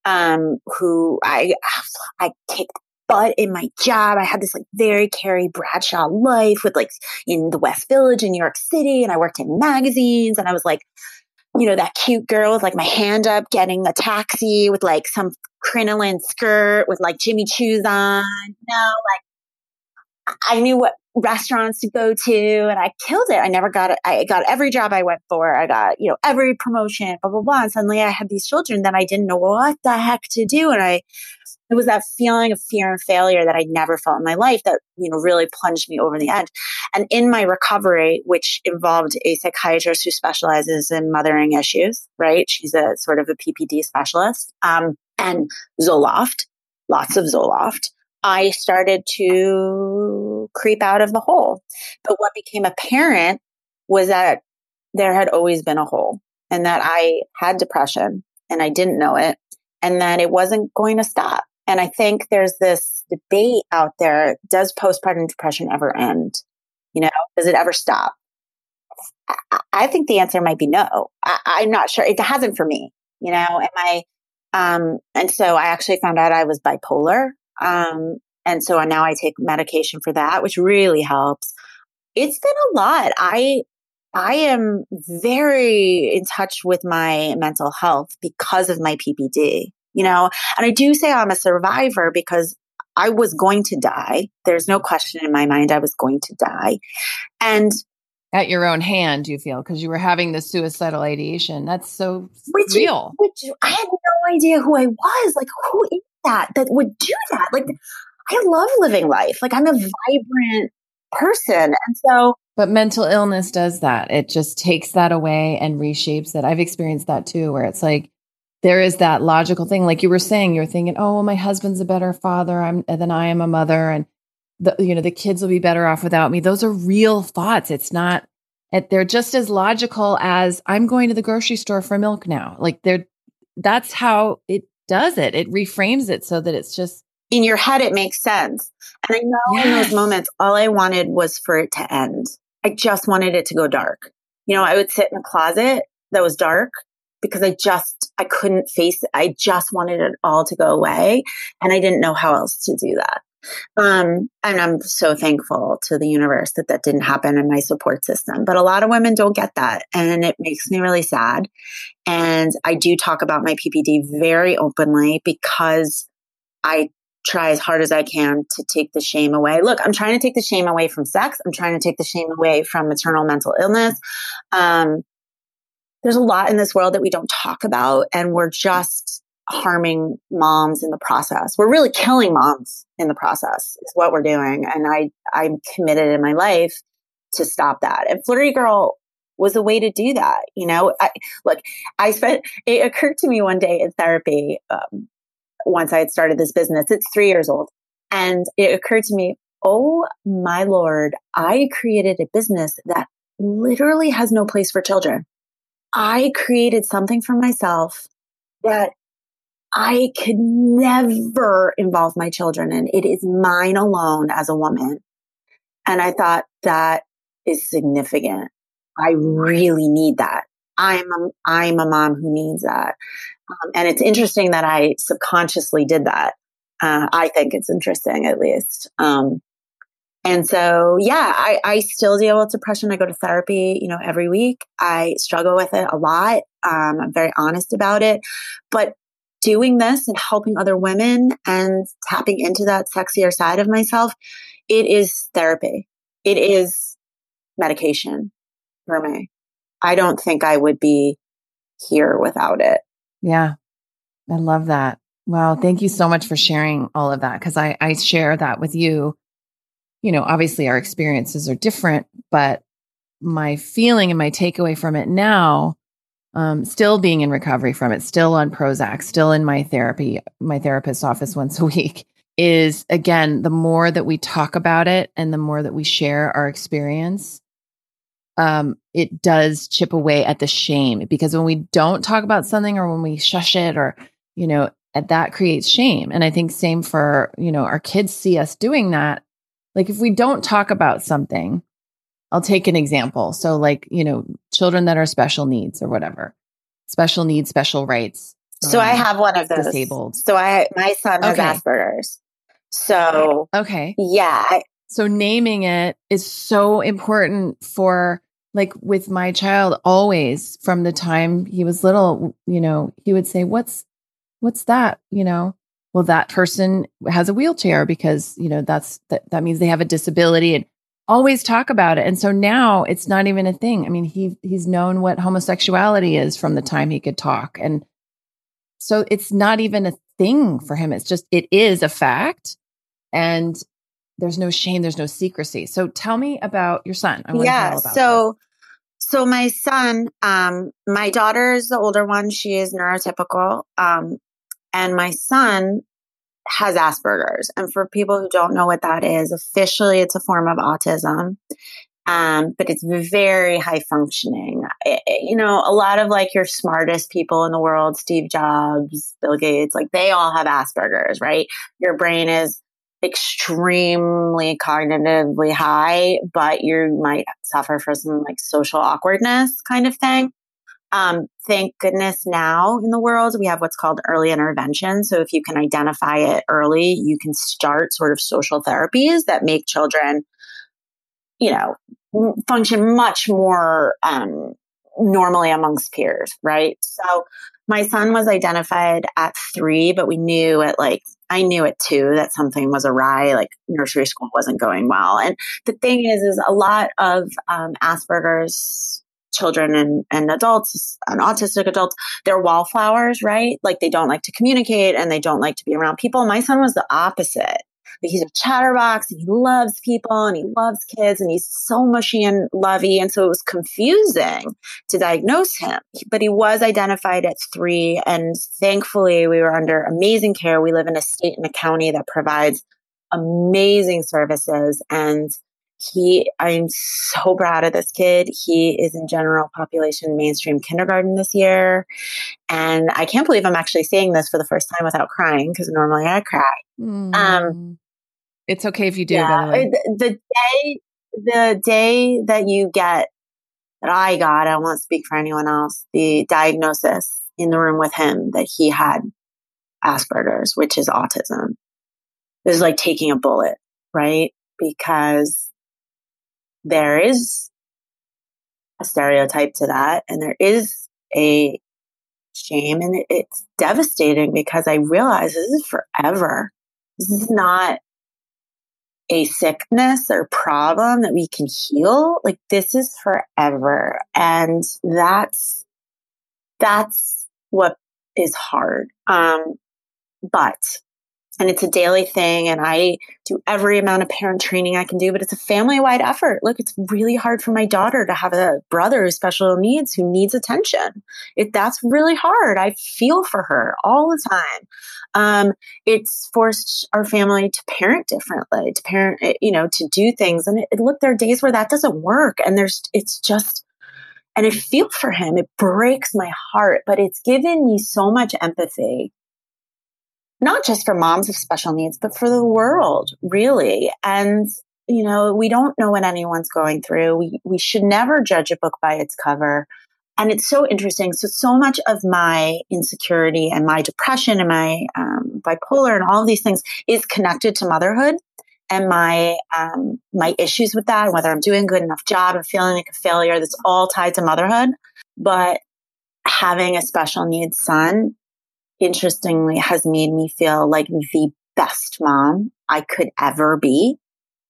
S1: Um, who I, I kicked butt in my job. I had this like very Carrie Bradshaw life with like in the West Village in New York City. And I worked in magazines and I was like you know, that cute girl with like my hand up getting a taxi with like some crinoline skirt with like Jimmy Choo's on. Know, like I knew what restaurants to go to and I killed it. I never got it. I got every job I went for. I got, you know, every promotion, blah, blah, blah. And suddenly I had these children that I didn't know what the heck to do. And I it was that feeling of fear and failure that I'd never felt in my life that, you know, really plunged me over the edge. And in my recovery, which involved a psychiatrist who specializes in mothering issues, right? She's a sort of a PPD specialist, um, and Zoloft, lots of Zoloft. I started to creep out of the hole. But what became apparent was that there had always been a hole and that I had depression and I didn't know it and that it wasn't going to stop. And I think there's this debate out there. Does postpartum depression ever end? You know, does it ever stop? I, think the answer might be no. I, am not sure. It hasn't for me. You know, am I, um, and so I actually found out I was bipolar. Um, and so now I take medication for that, which really helps. It's been a lot. I, I am very in touch with my mental health because of my PPD you know, and I do say I'm a survivor because I was going to die. There's no question in my mind I was going to die. And
S3: at your own hand, you feel, because you were having the suicidal ideation. That's so which, real.
S1: Which I had no idea who I was. Like, who is that that would do that? Like, I love living life. Like, I'm a vibrant person. And so,
S3: but mental illness does that. It just takes that away and reshapes it. I've experienced that too, where it's like, there is that logical thing like you were saying you're thinking oh well my husband's a better father I'm, than i am a mother and the you know the kids will be better off without me. Those are real thoughts. It's not they're just as logical as i'm going to the grocery store for milk now. Like they're that's how it does it. It reframes it so that it's just
S1: in your head it makes sense. And i know yes. in those moments all i wanted was for it to end. I just wanted it to go dark. You know i would sit in a closet that was dark because I just, I couldn't face it. I just wanted it all to go away. And I didn't know how else to do that. Um, and I'm so thankful to the universe that that didn't happen in my support system. But a lot of women don't get that. And it makes me really sad. And I do talk about my PPD very openly because I try as hard as I can to take the shame away. Look, I'm trying to take the shame away from sex. I'm trying to take the shame away from maternal mental illness. Um, there's a lot in this world that we don't talk about, and we're just harming moms in the process. We're really killing moms in the process is what we're doing. And I, I'm committed in my life to stop that. And Flirty Girl was a way to do that. You know, I, look, I spent, it occurred to me one day in therapy, um, once I had started this business, it's three years old. And it occurred to me, oh my Lord, I created a business that literally has no place for children. I created something for myself that I could never involve my children in. It is mine alone as a woman. And I thought that is significant. I really need that. I'm a, I'm a mom who needs that. Um, and it's interesting that I subconsciously did that. Uh, I think it's interesting, at least. Um, and so, yeah, I, I still deal with depression. I go to therapy, you know, every week. I struggle with it a lot. Um, I'm very honest about it, but doing this and helping other women and tapping into that sexier side of myself, it is therapy. It is medication for me. I don't think I would be here without it.
S3: Yeah. I love that. Wow. Thank you so much for sharing all of that. Cause I, I share that with you. You know, obviously our experiences are different, but my feeling and my takeaway from it now, um, still being in recovery from it, still on Prozac, still in my therapy, my therapist's office once a week, is again, the more that we talk about it and the more that we share our experience, um, it does chip away at the shame because when we don't talk about something or when we shush it or, you know, that creates shame. And I think same for, you know, our kids see us doing that. Like if we don't talk about something, I'll take an example. So like, you know, children that are special needs or whatever, special needs, special rights.
S1: So um, I have one of those
S3: disabled.
S1: So I, my son has okay. Asperger's. So,
S3: okay.
S1: Yeah. I,
S3: so naming it is so important for like with my child always from the time he was little you know he would say what's what's that you know well that person has a wheelchair because you know that's that, that means they have a disability and always talk about it. And so now it's not even a thing. I mean he he's known what homosexuality is from the time he could talk. And so it's not even a thing for him. It's just it is a fact. And there's no shame there's no secrecy. So tell me about your son. I'm looking for you.
S1: yeah so so my son, um, my daughter is the older one. She is neurotypical. Um, and my son has Asperger's. And for people who don't know what that is, officially it's a form of autism. Um, but it's very high functioning. It, it, you know, a lot of like your smartest people in the world, Steve Jobs, Bill Gates, like they all have Asperger's, right? Your brain is extremely cognitively high, but you might suffer from some like social awkwardness kind of thing. Um, thank goodness now in the world, we have what's called early intervention. So if you can identify it early, you can start sort of social therapies that make children, you know, function much more um, normally amongst peers, right? So my son was identified at three, but we knew at like I knew it too that something was awry, like nursery school wasn't going well. And the thing is, is a lot of um, Asperger's children and, and adults and autistic adults, they're wallflowers, right? Like they don't like to communicate and they don't like to be around people. My son was the opposite he's a chatterbox and he loves people and he loves kids and he's so mushy and lovey. And so it was confusing to diagnose him, but he was identified at three. And thankfully we were under amazing care. We live in a state and a county that provides amazing services and he i'm so proud of this kid he is in general population mainstream kindergarten this year and i can't believe i'm actually saying this for the first time without crying because normally i cry mm. um,
S3: it's okay if you do. Yeah, the,
S1: the day the day that you get that I got, I won't speak for anyone else. The diagnosis in the room with him that he had Asperger's, which is autism. is like taking a bullet, right? Because there is a stereotype to that and there is a shame and it's devastating because I realize this is forever. This is not a sickness or problem that we can heal. Like this is forever. And that's, that's what is hard. Um, but and it's a daily thing and i do every amount of parent training i can do but it's a family wide effort. Look it's really hard for my daughter to have a brother with special needs who needs attention. It, that's really hard. I feel for her all the time. Um, it's forced our family to parent differently to parent eh, you know to do things and it, look there are days where that doesn't work and there's it's just and I feel for him. It breaks my heart, but it's given me so much empathy not just for moms of special needs, but for the world, really. And, you know, we don't know what anyone's going through. We, we should never judge a book by its cover. And it's so interesting. So, so much of my insecurity and my depression and my um, bipolar and all of these things is connected to motherhood and my um, my issues with that, whether I'm doing a good enough job and feeling like a failure. That's all tied to motherhood. But having a special needs son interestingly has made me feel like the best mom I could ever be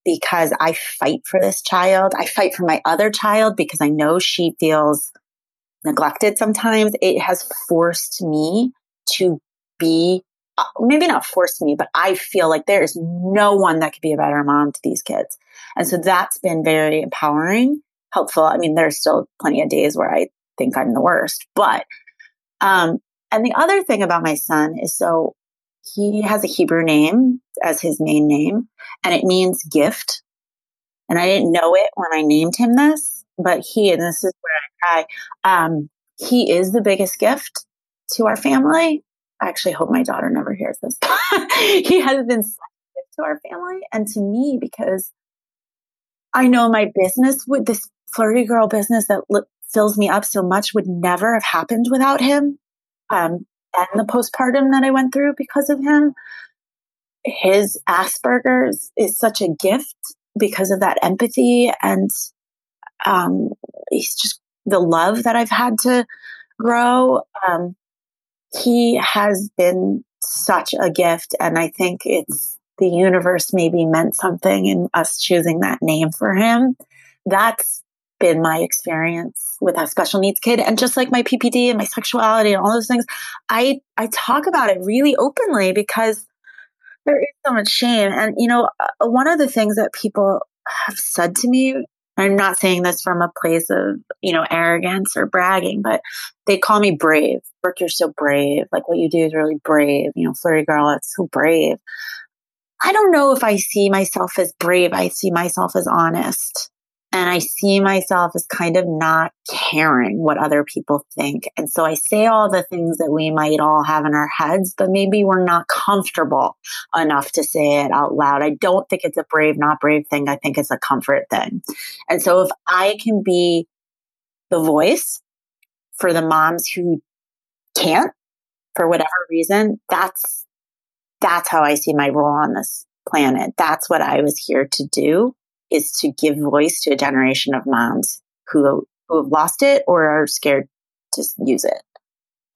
S1: because I fight for this child. I fight for my other child because I know she feels neglected sometimes. It has forced me to be, uh, maybe not forced me, but I feel like there is no one that could be a better mom to these kids. And so that's been very empowering, helpful. I mean, there's still plenty of days where I think I'm the worst, but um, and the other thing about my son is so he has a Hebrew name as his main name, and it means gift. And I didn't know it when I named him this, but he, and this is where I cry, um, he is the biggest gift to our family. I actually hope my daughter never hears this. he has been such a gift to our family and to me because I know my business with this flirty girl business that li- fills me up so much would never have happened without him um, and the postpartum that I went through because of him. His Asperger's is such a gift because of that empathy and um, he's just the love that I've had to grow. Um, he has been such a gift, and I think it's the universe maybe meant something in us choosing that name for him. That's been my experience with a special needs kid and just like my PPD and my sexuality and all those things I I talk about it really openly because there is so much shame and you know uh, one of the things that people have said to me I'm not saying this from a place of, you know, arrogance or bragging, but they call me brave. Brooke, you're so brave. Like what you do is really brave. You know, flirty girl, it's so brave. I don't know if I see myself as brave. I see myself as honest. And I see myself as kind of not caring what other people think. And so I say all the things that we might all have in our heads, but maybe we're not comfortable enough to say it out loud. I don't think it's a brave, not brave thing. I think it's a comfort thing. And so if I can be the voice for the moms who can't for whatever reason, that's, that's how I see my role on this planet. That's what I was here to do is to give voice to a generation of moms who, who have lost it or are scared to use it.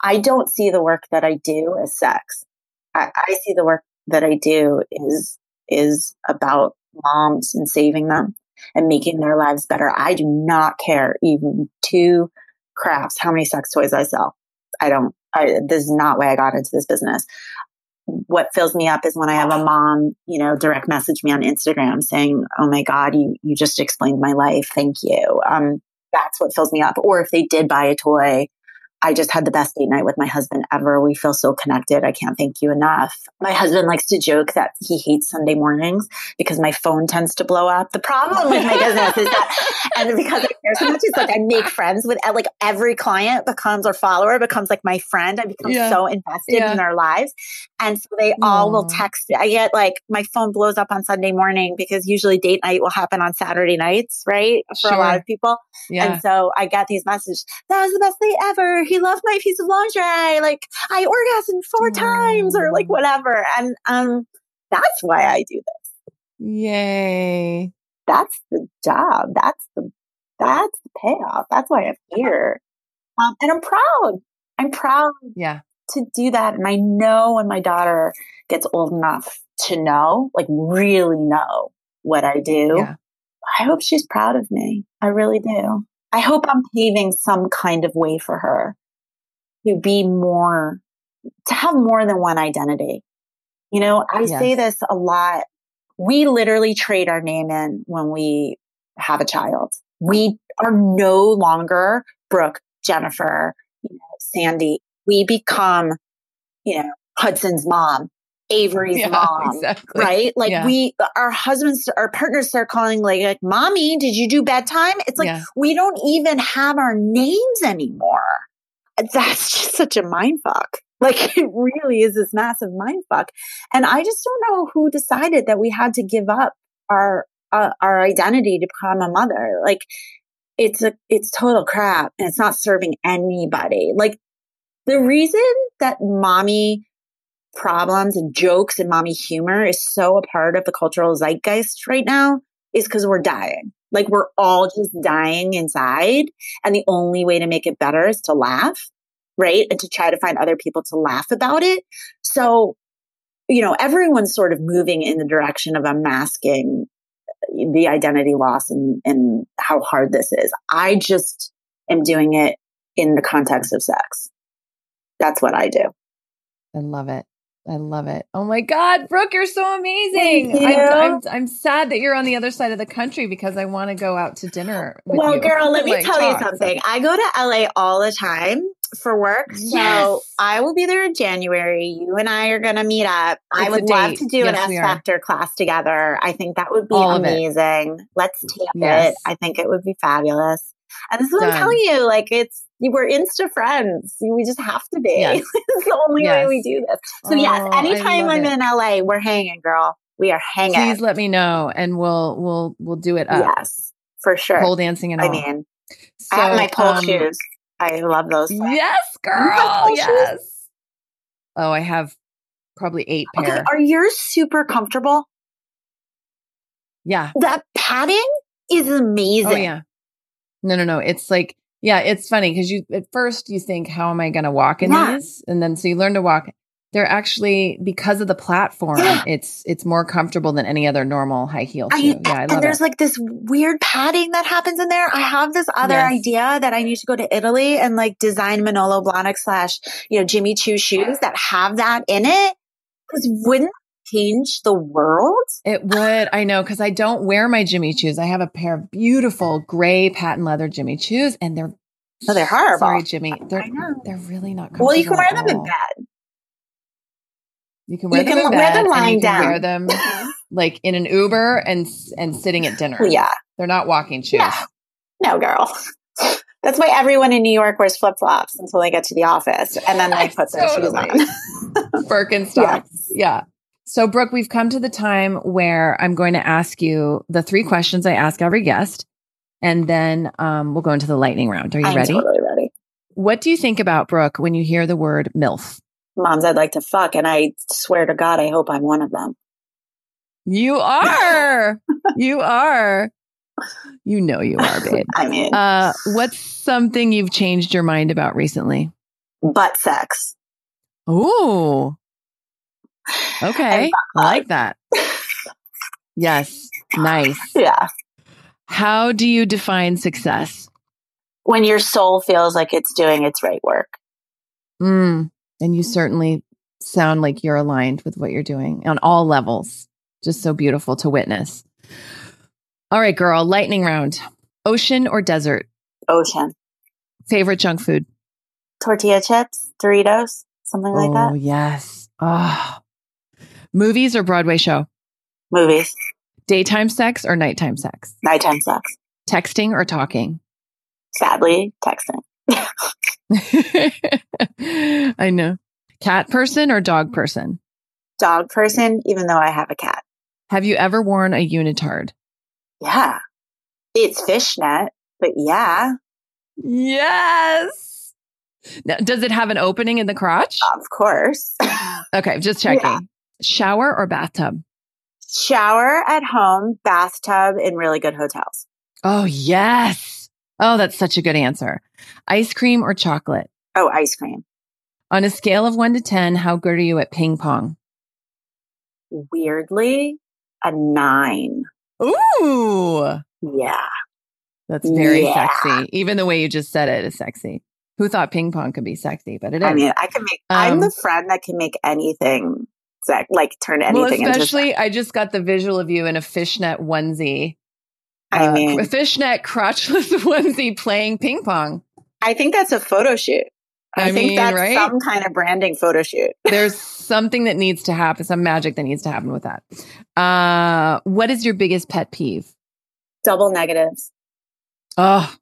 S1: I don't see the work that I do as sex. I, I see the work that I do is, is about moms and saving them and making their lives better. I do not care even two crafts how many sex toys I sell. I don't, I, this is not why I got into this business what fills me up is when I have a mom, you know, direct message me on Instagram saying, "Oh my God, you you just explained my life. Thank you." Um, that's what fills me up. Or if they did buy a toy I just had the best date night with my husband ever. We feel so connected. I can't thank you enough. My husband likes to joke that he hates Sunday mornings because my phone tends to blow up. The problem with my business is that, and because I care so much, it's like I make friends with like every client becomes or follower becomes like my friend. I become yeah. so invested yeah. in their lives. And so they all will text. I get like my phone blows up on Sunday morning because usually date night will happen on Saturday nights, right? For sure. a lot of people. Yeah. And so I get these messages. That was the best day ever he loved my piece of lingerie. Like I orgasmed four times or like whatever. And, um, That's why I do this.
S3: Yay.
S1: That's the job. That's the that's the payoff. That's why I'm here. Um, and I'm proud. I'm proud
S3: Yeah.
S1: to do that. And I know when my daughter gets old enough to know, like really know what I do,
S3: Yeah.
S1: I hope she's proud of me. I really do. I hope I'm paving some kind of way for her to be more, to have more than one identity. You know, I
S3: Yes.
S1: say this a lot. We literally trade our name in when we have a child. We are no longer Brooke, Jennifer, you know, Sandy. We become, you know, Hudson's mom, Avery's mom,
S3: exactly.
S1: right? Like
S3: Yeah.
S1: we, our husbands, our partners start calling like, like, mommy, did you do bedtime? It's like,
S3: Yeah.
S1: we don't even have our names anymore. That's just such a mind fuck. Like it really is this massive mind fuck. And I just don't know who decided that we had to give up our, uh, our identity to become a mother. Like it's a, it's total crap and it's not serving anybody. Like the reason that mommy problems and jokes and mommy humor is so a part of the cultural zeitgeist right now is because we're dying. Like we're all just dying inside. And the only way to make it better is to laugh, right? And to try to find other people to laugh about it. So, you know, everyone's sort of moving in the direction of unmasking uh, the identity loss and, and how hard this is. I just am doing it in the context of sex. That's what I do.
S3: I love it. I love it. Oh my God, Brooke, you're so amazing. I,
S1: you.
S3: I'm, I'm sad that you're on the other side of the country because I want to go out to dinner. With
S1: well,
S3: you.
S1: girl, let me
S3: Like,
S1: tell you something. I go to LA all the time for work. So
S3: Yes.
S1: I will be there in January. You and I are going to meet up. I
S3: It's a
S1: would love to do
S3: Yes,
S1: an S Factor class together. I think that would be
S3: All
S1: amazing. Let's tape
S3: Yes.
S1: it. I think it would be fabulous. And this is what I'm telling you. Like, it's, we're Insta friends. We just have to be.
S3: Yes.
S1: it's the only way we do this. So, yes,
S3: Oh, I
S1: anytime I'm
S3: it.
S1: in LA, we're hanging, girl. We are hanging.
S3: Please let me know and we'll we'll we'll do it up.
S1: yes, for sure.
S3: Pole dancing and all.
S1: I mean, I have my pole
S3: um,
S1: shoes. I love those. things.
S3: Yes, girl.
S1: shoes?
S3: Yes. Oh, I have probably eight pair.
S1: Okay, are yours super comfortable?
S3: yeah.
S1: That padding is amazing.
S3: Oh yeah. No, no, no. It's like, yeah, it's funny because you at first you think, how am I gonna walk in
S1: Yeah.
S3: these? And then so you learn to walk. They're actually because of the platform,
S1: Yeah.
S3: it's it's more comfortable than any other normal high heel
S1: I,
S3: shoe. yeah, I
S1: and there's
S3: it.
S1: like this weird padding that happens in there. I have this other
S3: Yes.
S1: idea that I need to go to Italy and like design Manolo Blahnik slash, you know, Jimmy Choo shoes that have that in it. Because wouldn't change the world?
S3: It would. I know because I don't wear my Jimmy Choos. I have a pair of beautiful gray patent leather Jimmy Choos, and they're
S1: No, they're horrible.
S3: Sorry, Jimmy. They're
S1: I know.
S3: they're really not. Comfortable
S1: Well, you can wear them in bed.
S3: You can wear
S1: You
S3: them
S1: can
S3: in
S1: wear
S3: bed,
S1: them
S3: and
S1: lying
S3: you can
S1: down.
S3: Wear them like in an Uber and and sitting at dinner.
S1: Yeah.
S3: they're not walking shoes.
S1: Yeah. No, girl. That's why everyone in New York wears flip flops until they get to the office and then they put their shoes on.
S3: Birkenstocks. Yeah. So, Brooke, we've come to the time where I'm going to ask you the three questions I ask every guest, and then um, we'll go into the lightning round. Are you
S1: I'm
S3: ready?
S1: totally ready.
S3: What do you think about Brooke when you hear the word MILF?
S1: Moms I'd like to fuck, and I swear to God, I hope I'm one of them.
S3: You are. you are. You know you are, babe.
S1: I mean,
S3: Uh, what's something you've changed your mind about recently?
S1: butt sex.
S3: Ooh. Okay. I like that. Yes. Nice.
S1: Yeah.
S3: How do you define success?
S1: When your soul feels like it's doing its right work.
S3: Mm. And you certainly sound like you're aligned with what you're doing on all levels. Just so beautiful to witness. All right, girl, lightning round. Ocean or desert?
S1: Ocean.
S3: Favorite junk food?
S1: Tortilla chips, Doritos, something like
S3: oh,
S1: that.
S3: Oh, yes. Oh. Movies or Broadway show?
S1: Movies.
S3: Daytime sex or nighttime sex?
S1: Nighttime sex.
S3: Texting or talking?
S1: Sadly, texting.
S3: I know. Cat person or dog person?
S1: Dog person, even though I have a cat.
S3: Have you ever worn a unitard?
S1: Yeah. It's fishnet, but yeah,
S3: Yes. Now, does it have an opening in the crotch?
S1: of course.
S3: Okay, just checking.
S1: Yeah.
S3: Shower or bathtub?
S1: Shower at home, bathtub in really good hotels.
S3: Oh, yes. Oh, that's such a good answer. Ice cream or chocolate?
S1: Oh, ice cream.
S3: On a scale of one to 10, how good are you at ping pong?
S1: Weirdly, a nine.
S3: Ooh.
S1: Yeah.
S3: That's very
S1: Yeah.
S3: sexy. Even the way you just said it is sexy. Who thought ping pong could be sexy? But it is.
S1: I mean, I can make, I'm
S3: Um,
S1: the friend that can make anything, sex, like turn
S3: well,
S1: anything into
S3: especially, I just got the visual of you in a fishnet onesie.
S1: I
S3: uh,
S1: mean,
S3: a fishnet crotchless onesie playing ping pong.
S1: I think that's a photo shoot. I,
S3: I
S1: think
S3: mean,
S1: that's
S3: right?
S1: some kind of branding photo shoot.
S3: There's something that needs to happen, some magic that needs to happen with that. Uh, what is your biggest pet peeve?
S1: Double negatives.
S3: Oh,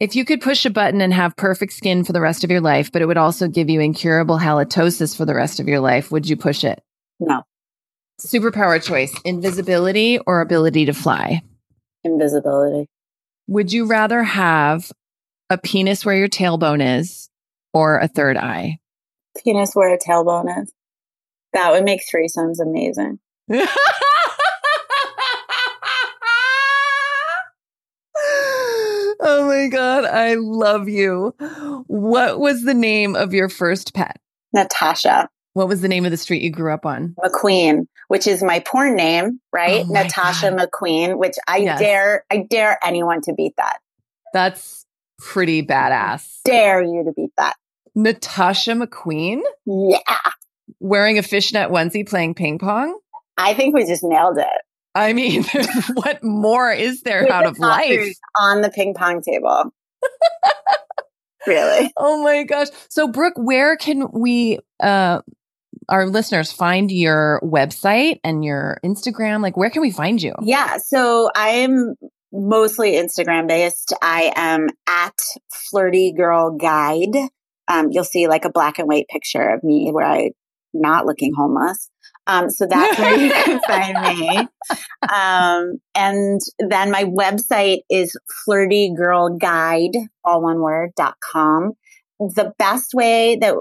S3: if you could push a button and have perfect skin for the rest of your life, but it would also give you incurable halitosis for the rest of your life, would you push it?
S1: No,
S3: Superpower choice invisibility or ability to fly?
S1: invisibility.
S3: Would you rather have a penis where your tailbone is or a third eye?
S1: Penis where a tailbone is. That would make threesomes amazing.
S3: oh my God. I love you. What was the name of your first pet?
S1: Natasha
S3: What was the name of the street you grew up on?
S1: McQueen, which is my porn name, right?
S3: Oh
S1: Natasha
S3: God.
S1: McQueen, which I
S3: Yes.
S1: dare, I dare anyone to beat that.
S3: That's pretty badass.
S1: Dare you to beat that.
S3: Natasha McQueen
S1: Yeah.
S3: wearing a fishnet onesie playing ping pong.
S1: I think we just nailed it.
S3: I mean, what more is there out of life?
S1: On the ping pong table. really?
S3: Oh my gosh. So Brooke, where can we uh our listeners find your website and your Instagram? Like where can we find you?
S1: Yeah. So I'm mostly Instagram based. I am at Flirty Girl Guide. Um, you'll see like a black and white picture of me where I'm not looking homeless. Um, so that's where you can find me. Um, and then my website is flirtygirlguide, all one word, dot com. The best way that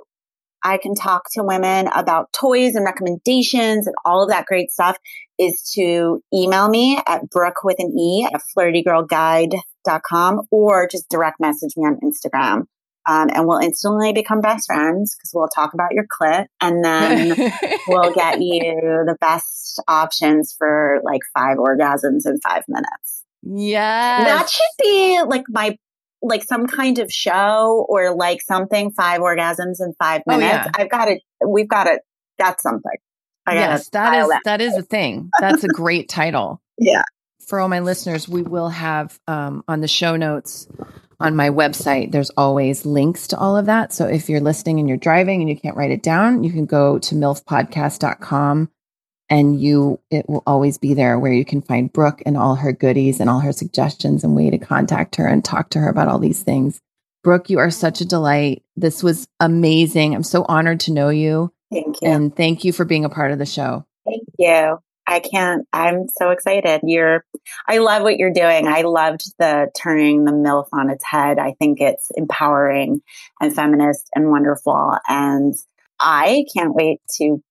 S1: I can talk to women about toys and recommendations and all of that great stuff is to email me at Brooke with an E at flirtygirlguide.com or just direct message me on Instagram. Um, and we'll instantly become best friends because we'll talk about your clit and then we'll get you the best options for like five orgasms in five minutes.
S3: Yeah.
S1: That should be like my like some kind of show or like something five orgasms in five minutes.
S3: Oh, yeah.
S1: I've got it. we've got it. that's something. I
S3: yes, that is that is a thing. That's a great title.
S1: Yeah.
S3: For all my listeners, we will have um, on the show notes on my website. There's always links to all of that. So if you're listening and you're driving and you can't write it down, you can go to milfpodcast.com and you it will always be there where you can find Brooke and all her goodies and all her suggestions and way to contact her and talk to her about all these things. Brooke, you are such a delight. This was amazing. I'm so honored to know you.
S1: Thank you.
S3: And thank you for being a part of the show.
S1: Thank you. I can't, I'm so excited. You're, I love what you're doing. I loved the turning the MILF on its head. I think it's empowering and feminist and wonderful. And I can't wait to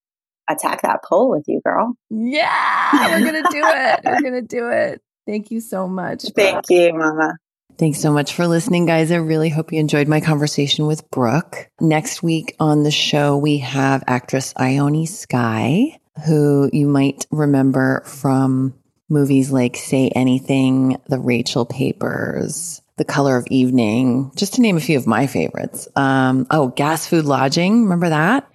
S1: attack that pole with you, girl.
S3: Yeah, we're going to do it. We're going to do it. Thank you so much.
S1: Thank you, Mama.
S3: Thanks so much for listening, guys. I really hope you enjoyed my conversation with Brooke. Next week on the show, we have actress Ione Skye, who you might remember from movies like Say Anything, The Rachel Papers, The Color of Evening, just to name a few of my favorites. Um, oh, Gas Food Lodging. Remember that?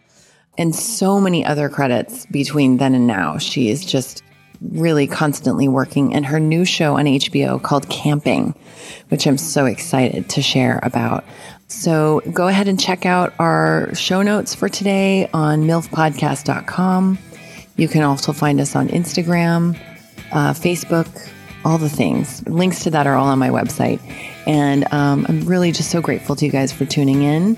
S3: And so many other credits between then and now. She is just really constantly working and her new show on HBO called Camping, which I'm so excited to share about. So go ahead and check out our show notes for today on milfpodcast.com. You can also find us on Instagram, uh, Facebook, all the things. Links to that are all on my website. And um, I'm really just so grateful to you guys for tuning in.